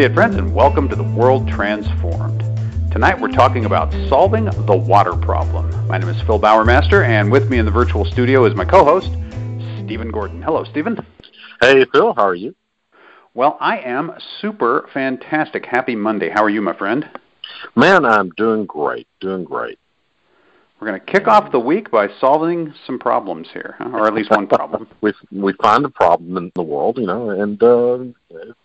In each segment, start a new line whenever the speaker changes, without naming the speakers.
Associate friends, and welcome to the World Transformed. Tonight we're talking about solving the water problem. My name is Phil Bowermaster, and with me in the virtual studio is my co-host, Stephen Gordon. Hello, Stephen.
Hey, Phil. How are you?
Well, I am super fantastic. Happy Monday. How are you, my friend?
Man, I'm doing great. Doing great.
We're going to kick off the week by solving some problems here, or at least one problem.
we we find a problem in the world, you know, and uh,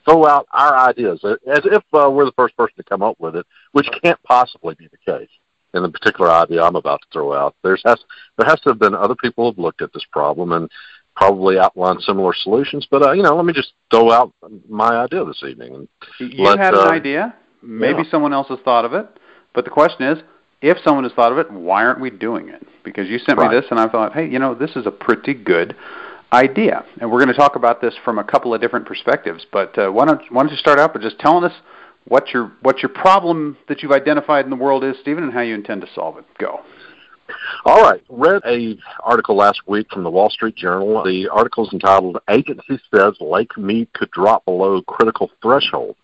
throw out our ideas as if uh, we're the first person to come up with it, which can't possibly be the case. In the particular idea I'm about to throw out, there's has there has to have been other people who've looked at this problem and probably outlined similar solutions. But uh, you know, let me just throw out my idea this evening.
You let, had an uh, idea. Maybe yeah. someone else has thought of it. But the question is, if someone has thought of it, why aren't we doing it? Because you sent
right.
me this, and I thought, hey, you know, this is a pretty good idea. And we're going to talk about this from a couple of different perspectives. But uh, why don't why don't you start out by just telling us what your what your problem that you've identified in the world is, Stephen, and how you intend to solve it. Go.
All right. Read a article last week from the Wall Street Journal. The article is entitled "Agency Says Lake Mead Could Drop Below Critical Threshold,"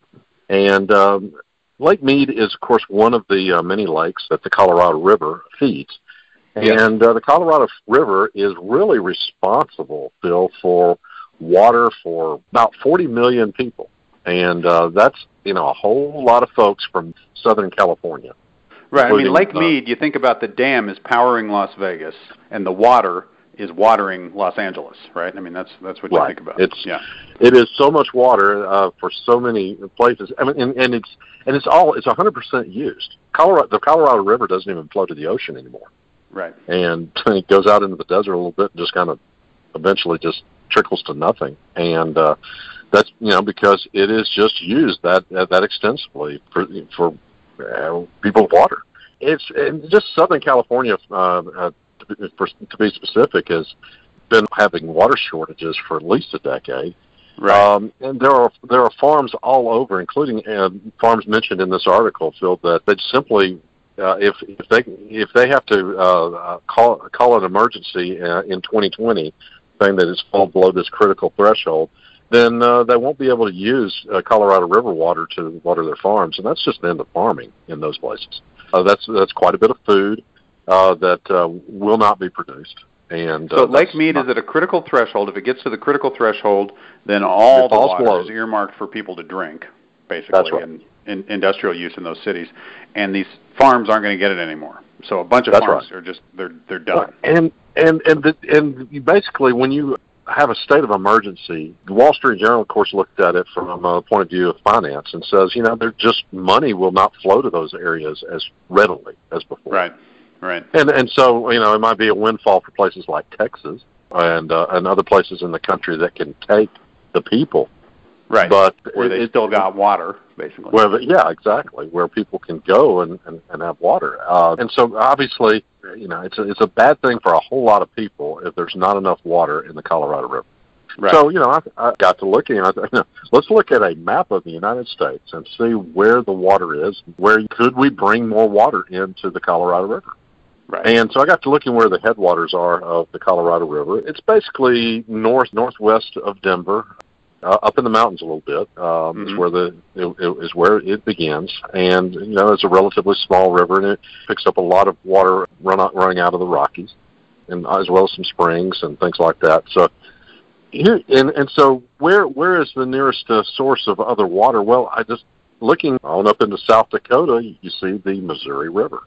and um, Lake Mead is, of course, one of the uh, many lakes that the Colorado River feeds. And uh, the Colorado River is really responsible, Phil, for water for about 40 million people. And uh, that's, you know, a whole lot of folks from Southern California.
Right. I mean, Lake uh, Mead, you think about the dam is powering Las Vegas, and the water is watering Los Angeles, right? I mean, that's that's what
right.
you think about.
It's
yeah.
It is so much water uh, for so many places. I mean, and, and it's and it's all it's 100% used. Colorado, the Colorado River doesn't even flow to the ocean anymore.
Right.
And it goes out into the desert a little bit and just kind of eventually just trickles to nothing. And uh, that's you know because it is just used that that extensively for for uh, people's water. It's and just Southern California, uh, uh, to be specific, has been having water shortages for at least a decade.
Right. Um,
and there are there are farms all over, including uh, farms mentioned in this article, Phil, that they simply uh, if if they if they have to uh, uh call call an emergency uh, in 2020, saying that it's fallen below this critical threshold, then uh, they won't be able to use uh, Colorado River water to water their farms, and that's just the end of farming in those places. Uh, that's that's quite a bit of food uh, that uh, will not be produced. And
so, Lake Mead is at a critical threshold. If it gets to the critical threshold, then all the water below. is earmarked for people to drink, basically,
right.
and in industrial use in those cities. And these farms aren't going to get it anymore. So a bunch of
That's
farms
right.
are just they're they're done.
And and and the, and basically when you have a state of emergency, the Wall Street Journal, of course, looked at it from a point of view of finance and says, you know, there just money will not flow to those areas as readily as before.
Right. Right.
And and so you know it might be a windfall for places like Texas and uh, and other places in the country that can take the people.
Right.
But
where they
it,
still got water, basically.
Where yeah, exactly. Where people can go and and, and have water. Uh, and so obviously, you know, it's a, it's a bad thing for a whole lot of people if there's not enough water in the Colorado River.
Right.
So you know, I, I got to looking. I, you know, let's look at a map of the United States and see where the water is. Where could we bring more water into the Colorado River?
Right.
And so I got to looking where the headwaters are of the Colorado River. It's basically north northwest of Denver, uh, up in the mountains a little bit. Um, mm-hmm. Is where the it, it, is where it begins, and you know it's a relatively small river, and it picks up a lot of water run out, running out of the Rockies, and as well as some springs and things like that. So here and and so where where is the nearest uh, source of other water? Well, I just looking on up into South Dakota, you see the Missouri River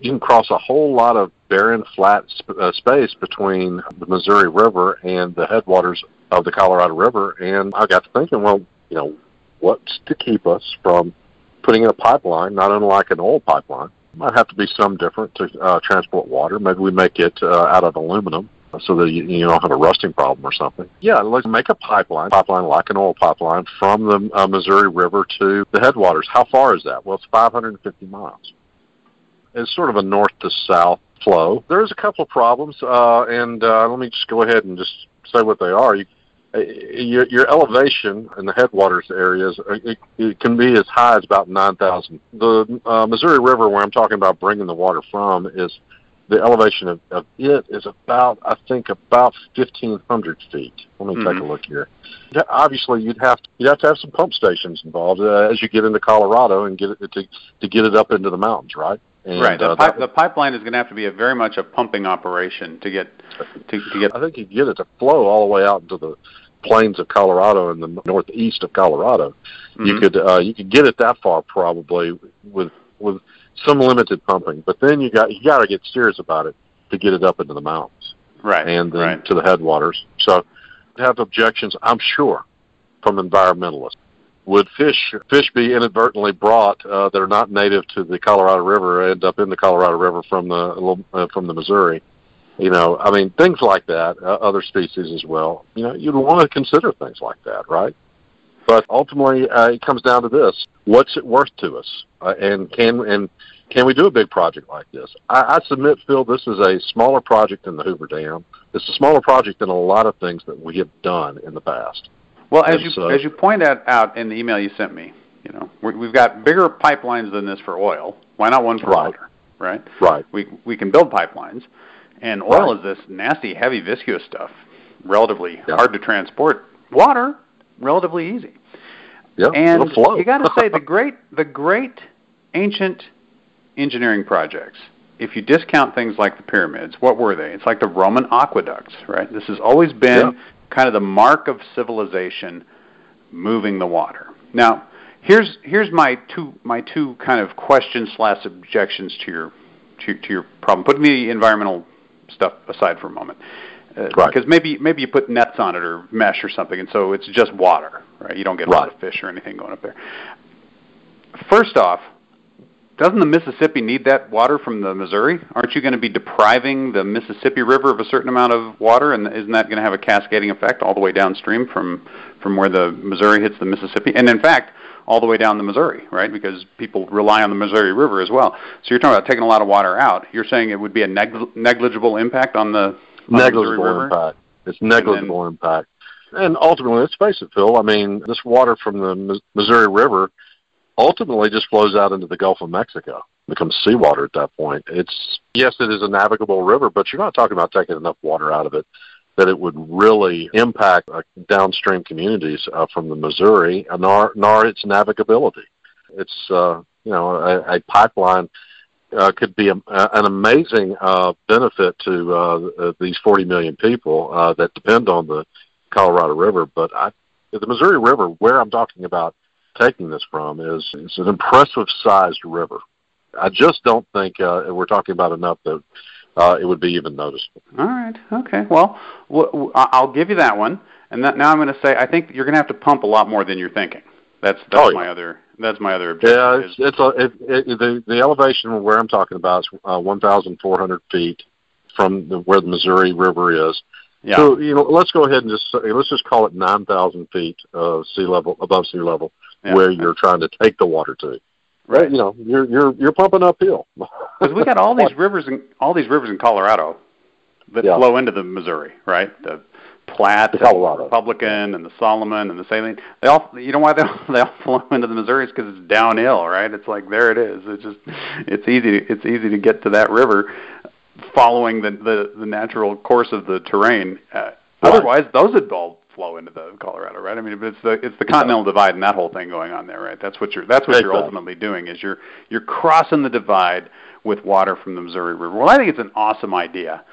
you can cross a whole lot of barren, flat sp- uh, space between the Missouri River and the headwaters of the Colorado River. And I got to thinking, well, you know, what's to keep us from putting in a pipeline, not unlike an oil pipeline? Might have to be some different to uh, transport water. Maybe we make it uh, out of aluminum so that you, you don't have a rusting problem or something. Yeah, let's make a pipeline, pipeline like an oil pipeline from the uh, Missouri River to the headwaters. How far is that? Well, it's 550 miles. It's sort of a north to south flow. There's a couple of problems, uh, and uh, let me just go ahead and just say what they are. You, uh, your, your elevation in the headwaters areas uh, it, it can be as high as about 9,000. The uh, Missouri River, where I'm talking about bringing the water from, is the elevation of, of it is about, I think, about 1,500 feet. Let me mm-hmm. take a look here. Obviously, you'd have to, you'd have to have some pump stations involved uh, as you get into Colorado and get it to to get it up into the mountains, right?
And, right. The, uh, pipe, the pipeline is going to have to be a very much a pumping operation to get to, to get.
I think you get it to flow all the way out into the plains of Colorado and the northeast of Colorado. Mm-hmm. You could uh, you could get it that far probably with with some limited pumping, but then you got you got to get serious about it to get it up into the mountains,
right?
And then
right.
to the headwaters. So, have objections, I'm sure, from environmentalists. Would fish fish be inadvertently brought uh, that are not native to the Colorado River end up in the Colorado River from the uh, from the Missouri? You know, I mean, things like that. Uh, other species as well. You know, you'd want to consider things like that, right? But ultimately, uh, it comes down to this: what's it worth to us, uh, and can and can we do a big project like this? I, I submit, Phil, this is a smaller project than the Hoover Dam. It's a smaller project than a lot of things that we have done in the past.
Well, as you as you pointed out in the email you sent me, you know, we've got bigger pipelines than this for oil. Why not one for
right.
water? Right.
Right.
We we can build pipelines, and oil right. is this nasty, heavy, viscous stuff, relatively yeah. hard to transport. Water, relatively easy.
Yeah,
and
you
got to say the great the great ancient engineering projects. If you discount things like the pyramids, what were they? It's like the Roman aqueducts, right? This has always been yeah. Kind of the mark of civilization, moving the water. Now, here's here's my two my two kind of questions slash objections to your to, to your problem. Putting the environmental stuff aside for a moment. Uh,
right.
Because maybe maybe you put nets on it or mesh or something, and so it's just water, right? You don't get a
right.
lot of fish or anything going up there. First off, doesn't the Mississippi need that water from the Missouri? Aren't you going to be depriving the Mississippi River of a certain amount of water, and isn't that going to have a cascading effect all the way downstream from from where the Missouri hits the Mississippi? And in fact, all the way down the Missouri, right? Because people rely on the Missouri River as well. So you're talking about taking a lot of water out. You're saying it would be a neg- negligible impact on the on
negligible
the
impact. It's negligible then, impact. And ultimately, let's face it, Phil. I mean, this water from the Missouri River ultimately just flows out into the Gulf of Mexico, becomes seawater at that point. It's yes, it is a navigable river, but you're not talking about taking enough water out of it that it would really impact uh, downstream communities uh, from the Missouri, nor nor its navigability. It's uh, you know a, a pipeline uh, could be a, an amazing uh, benefit to uh, these 40 million people uh, that depend on the Colorado River. But I, the Missouri River, where I'm talking about taking this from, is it's an impressive sized river. I just don't think uh, we're talking about enough that uh, it would be even noticeable.
All right. Okay. Well, w- w- I'll give you that one. And that, now I'm going to say I think you're going to have to pump a lot more than you're thinking. That's that's
oh, yeah.
my other that's my other objection.
Yeah, it's, it's a it, it, the the elevation where I'm talking about is uh, 1,400 feet from the, where the Missouri River is.
Yeah.
So you know, let's go ahead and just let's just call it 9,000 feet of sea level above sea level, yeah. where you're trying to take the water to.
Right.
You know, you're you're you're pumping uphill.
Because we got all these rivers in all these rivers in Colorado that
yeah.
flow into the Missouri, right? The Platte,
the Colorado.
the Republican, and the Solomon, and the Saline. They all, you know, why they all, they all flow into the Missouri is because it's downhill, right? It's like there it is. It's just, it's easy. To, it's easy to get to that river, following the the, the natural course of the terrain. Uh,
right.
Otherwise, those would all flow into the Colorado, right? I mean, it's the it's the continental divide and that whole thing going on there, right? That's what you're that's what
exactly.
you're ultimately doing is you're you're crossing the divide with water from the Missouri River. Well, I think it's an awesome idea.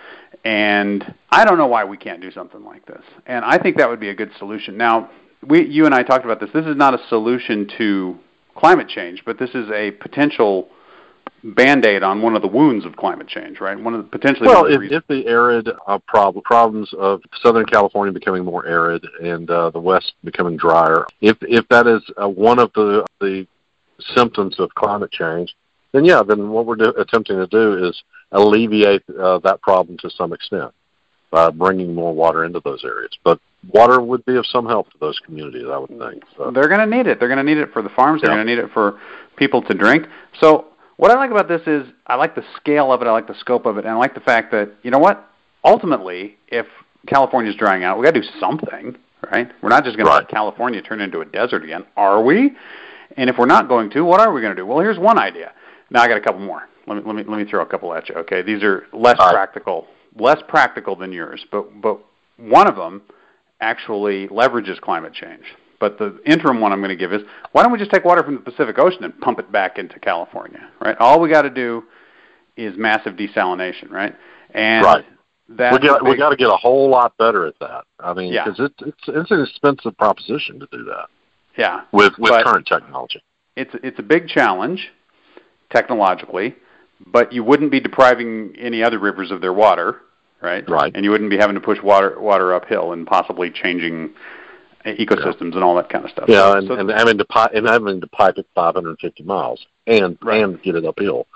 And I don't know why we can't do something like this. And I think that would be a good solution. Now, we you and I talked about this. This is not a solution to climate change, but this is a potential band-aid on one of the wounds of climate change, right? One of the potentially
well, if, if the arid uh, prob- problems of Southern California becoming more arid and uh, the West becoming drier, if if that is uh, one of the the symptoms of climate change, then yeah, then what we're do- attempting to do is alleviate uh, that problem to some extent by bringing more water into those areas. But water would be of some help to those communities, I would think. So.
They're going to need it. They're going to need it for the farms. They're
yeah.
going to need it for people to drink. So what I like about this is I like the scale of it. I like the scope of it, and I like the fact that you know what? Ultimately, if California's drying out, we got to do something, right? We're not just going
right.
to let California turn into a desert again, are we? And if we're not going to, what are we going to do? Well, here's one idea. Now I got a couple more. Let me let me let me throw a couple at you. Okay, these are less
All right.
practical, less practical than yours, but but one of them actually leverages climate change. But the interim one I'm going to give is why don't we just take water from the Pacific Ocean and pump it back into California, right? All we got to do is massive desalination, right? And
Right. we got we got to get a whole lot better at that. I mean,
Yeah.
because it's it's it's an expensive proposition to do that
yeah,
with with
But-
current technology.
it's it's a big challenge technologically, but you wouldn't be depriving any other rivers of their water, right?
Right.
And you wouldn't be having to push water water uphill and possibly changing ecosystems and all that kind of stuff.
Yeah, and,
so-
and having to pipe and having to pipe it 550 miles and
Right.
and get it uphill.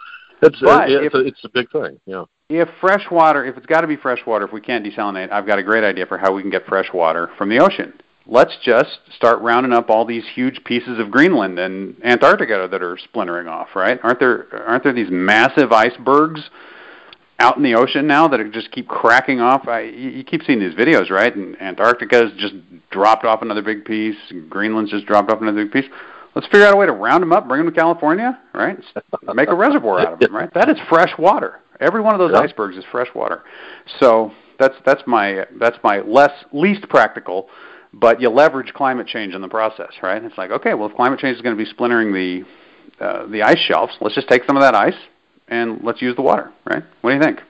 It's uh,
But
it,
if-
it's, a, it's a big thing. Yeah.
if fresh water, if it's got to be fresh water, if we can't desalinate, I've got a great idea for how we can get fresh water from the ocean. Let's just start rounding up all these huge pieces of Greenland and Antarctica that are splintering off, right? Aren't there aren't there these massive icebergs out in the ocean now that just keep cracking off? I, you, you keep seeing these videos, right? And Antarctica's just dropped off another big piece. Greenland's just dropped off another big piece. Let's figure out a way to round them up, bring them to California, right? Make a reservoir out of them, right? That is fresh water. Every one of those
Yeah.
icebergs is fresh water. So that's that's my that's my less least practical, but you leverage climate change in the process, right? It's like okay, well if climate change is going to be splintering the uh, the ice shelves, let's just take some of that ice and let's use the water, right? What do you think?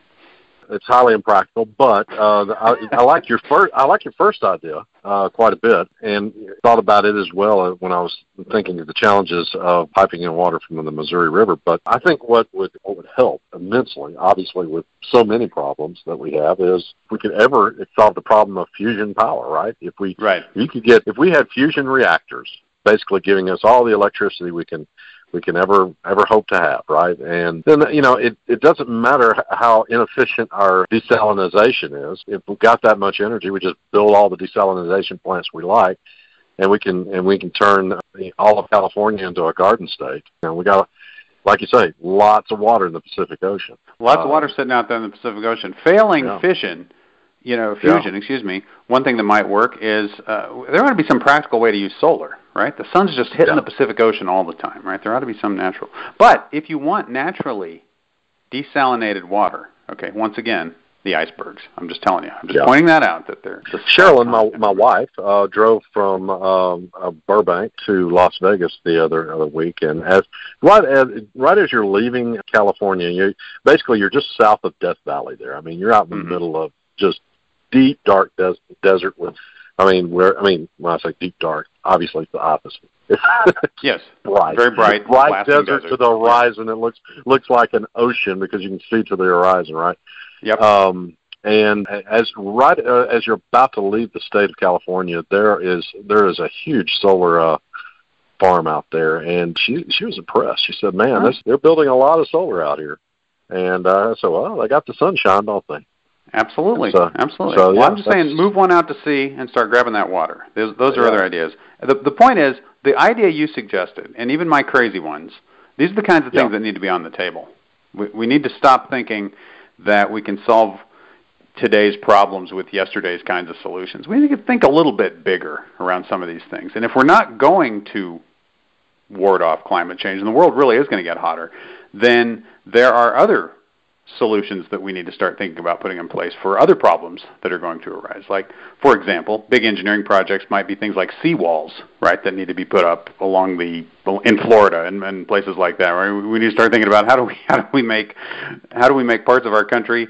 It's highly impractical, but uh, I, I like your first. I like your first idea uh, quite a bit, and thought about it as well uh, when I was thinking of the challenges of piping in water from the Missouri River. But I think what would what would help immensely, obviously, with so many problems that we have, is if we could ever solve the problem of fusion power. Right? If we
Right.
you could get if we had fusion reactors, basically giving us all the electricity we can we can ever ever hope to have, right? And then you know it it doesn't matter how inefficient our desalinization is. If we've got that much energy, we just build all the desalinization plants we like, and we can and we can turn all of California into a garden state. And we got, like you say, lots of water in the Pacific Ocean.
Lots of
Uh,
water sitting out there in the Pacific Ocean. Failing
Yeah.
fission, you know,
Yeah.
fusion, excuse me, one thing that might work is uh, there ought to be some practical way to use solar, right? The sun's just hitting
Yeah.
the Pacific Ocean all the time, right? There ought to be some natural. But if you want naturally desalinated water, okay, once again, the icebergs. I'm just telling you. I'm just
Yeah.
pointing that out that they're the
Sherilyn, my my wife, uh, drove from um, uh, Burbank to Las Vegas the other other week, and as right as right as you're leaving California, you basically you're just south of Death Valley. There, I mean, you're out in the
Mhm.
middle of just deep dark des- desert with. I mean, where I mean when I say deep dark, obviously it's the opposite.
Yes.
bright,
Very bright,
bright desert,
desert.
to the horizon. It looks looks like an ocean because you can see to the horizon, right?
Yep.
Um, and as right uh, as you're about to leave the state of California, there is there is a huge solar uh, farm out there, and she she was impressed. She said, "Man,
Huh.
this, they're building a lot of solar out here." And uh, I said, "Well, they got the sunshine, don't they?"
Absolutely,
So-
absolutely.
so,
well,
yeah,
I'm just saying, move one out to sea and start grabbing that water. Those, those are
Yeah.
other ideas. The, the point is, the idea you suggested, and even my crazy ones, these are the kinds of things
Yeah.
that need to be on the table. We, we need to stop thinking that we can solve today's problems with yesterday's kinds of solutions. We need to think a little bit bigger around some of these things. And if we're not going to ward off climate change, and the world really is going to get hotter, then there are other solutions that we need to start thinking about putting in place for other problems that are going to arise. Like, for example, big engineering projects might be things like seawalls, right, that need to be put up along the in Florida and, and places like that. Right, we need to start thinking about how do we how do we make how do we make parts of our country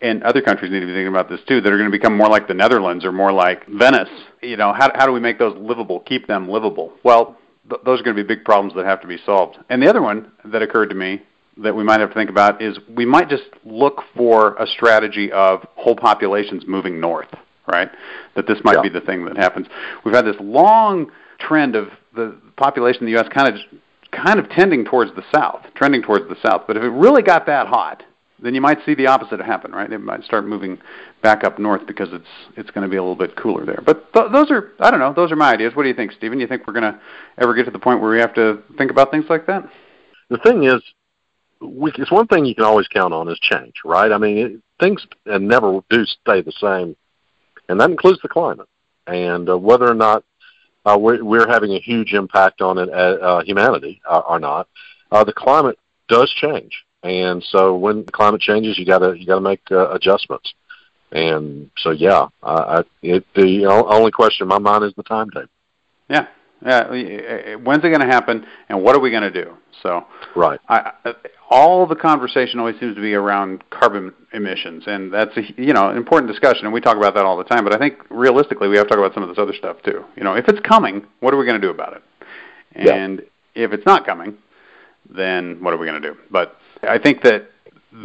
and other countries need to be thinking about this too that are going to become more like the Netherlands or more like Venice. You know, how how do we make those livable, keep them livable? Well, th- those are going to be big problems that have to be solved. And the other one that occurred to me that we might have to think about is we might just look for a strategy of whole populations moving north, right? That this might
Yeah.
be the thing that happens. We've had this long trend of the population in the U.S. kind of kind of tending towards the south, trending towards the south. But if it really got that hot, then you might see the opposite happen, right? They might start moving back up north because it's it's going to be a little bit cooler there. But th- those are I don't know. Those are my ideas. What do you think, Stephen? You think we're going to ever get to the point where we have to think about things like that?
The thing is, we, it's one thing you can always count on is change, right? I mean, it, things never do stay the same, and that includes the climate. And uh, whether or not uh, we're, we're having a huge impact on it, uh, uh, humanity uh, or not, uh, the climate does change. and so when the climate changes, you gotta you gotta make uh, adjustments. And so, yeah, I, I, it, the only question in my mind is the timetable.
Yeah, yeah. When's it going to happen, and what are we going to do? So,
right.
I, all the conversation always seems to be around carbon emissions, and that's a you know important discussion, and we talk about that all the time. But I think realistically, we have to talk about some of this other stuff too. You know, if it's coming, what are we going to do about it? And yeah. if it's not coming, then what are we going to do? But I think that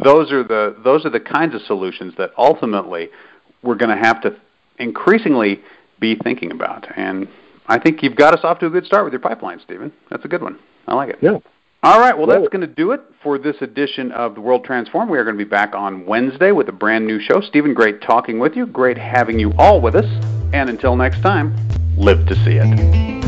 those are the those are the kinds of solutions that ultimately we're going to have to increasingly be thinking about. And I think you've got us off to a good start with your pipeline, Stephen. That's a good one. I like it.
Yeah.
All right, well, that's going to do it for this edition of The World Transform. We are going to be back on Wednesday with a brand new show. Stephen, great talking with you. Great having you all with us. And until next time, live to see it.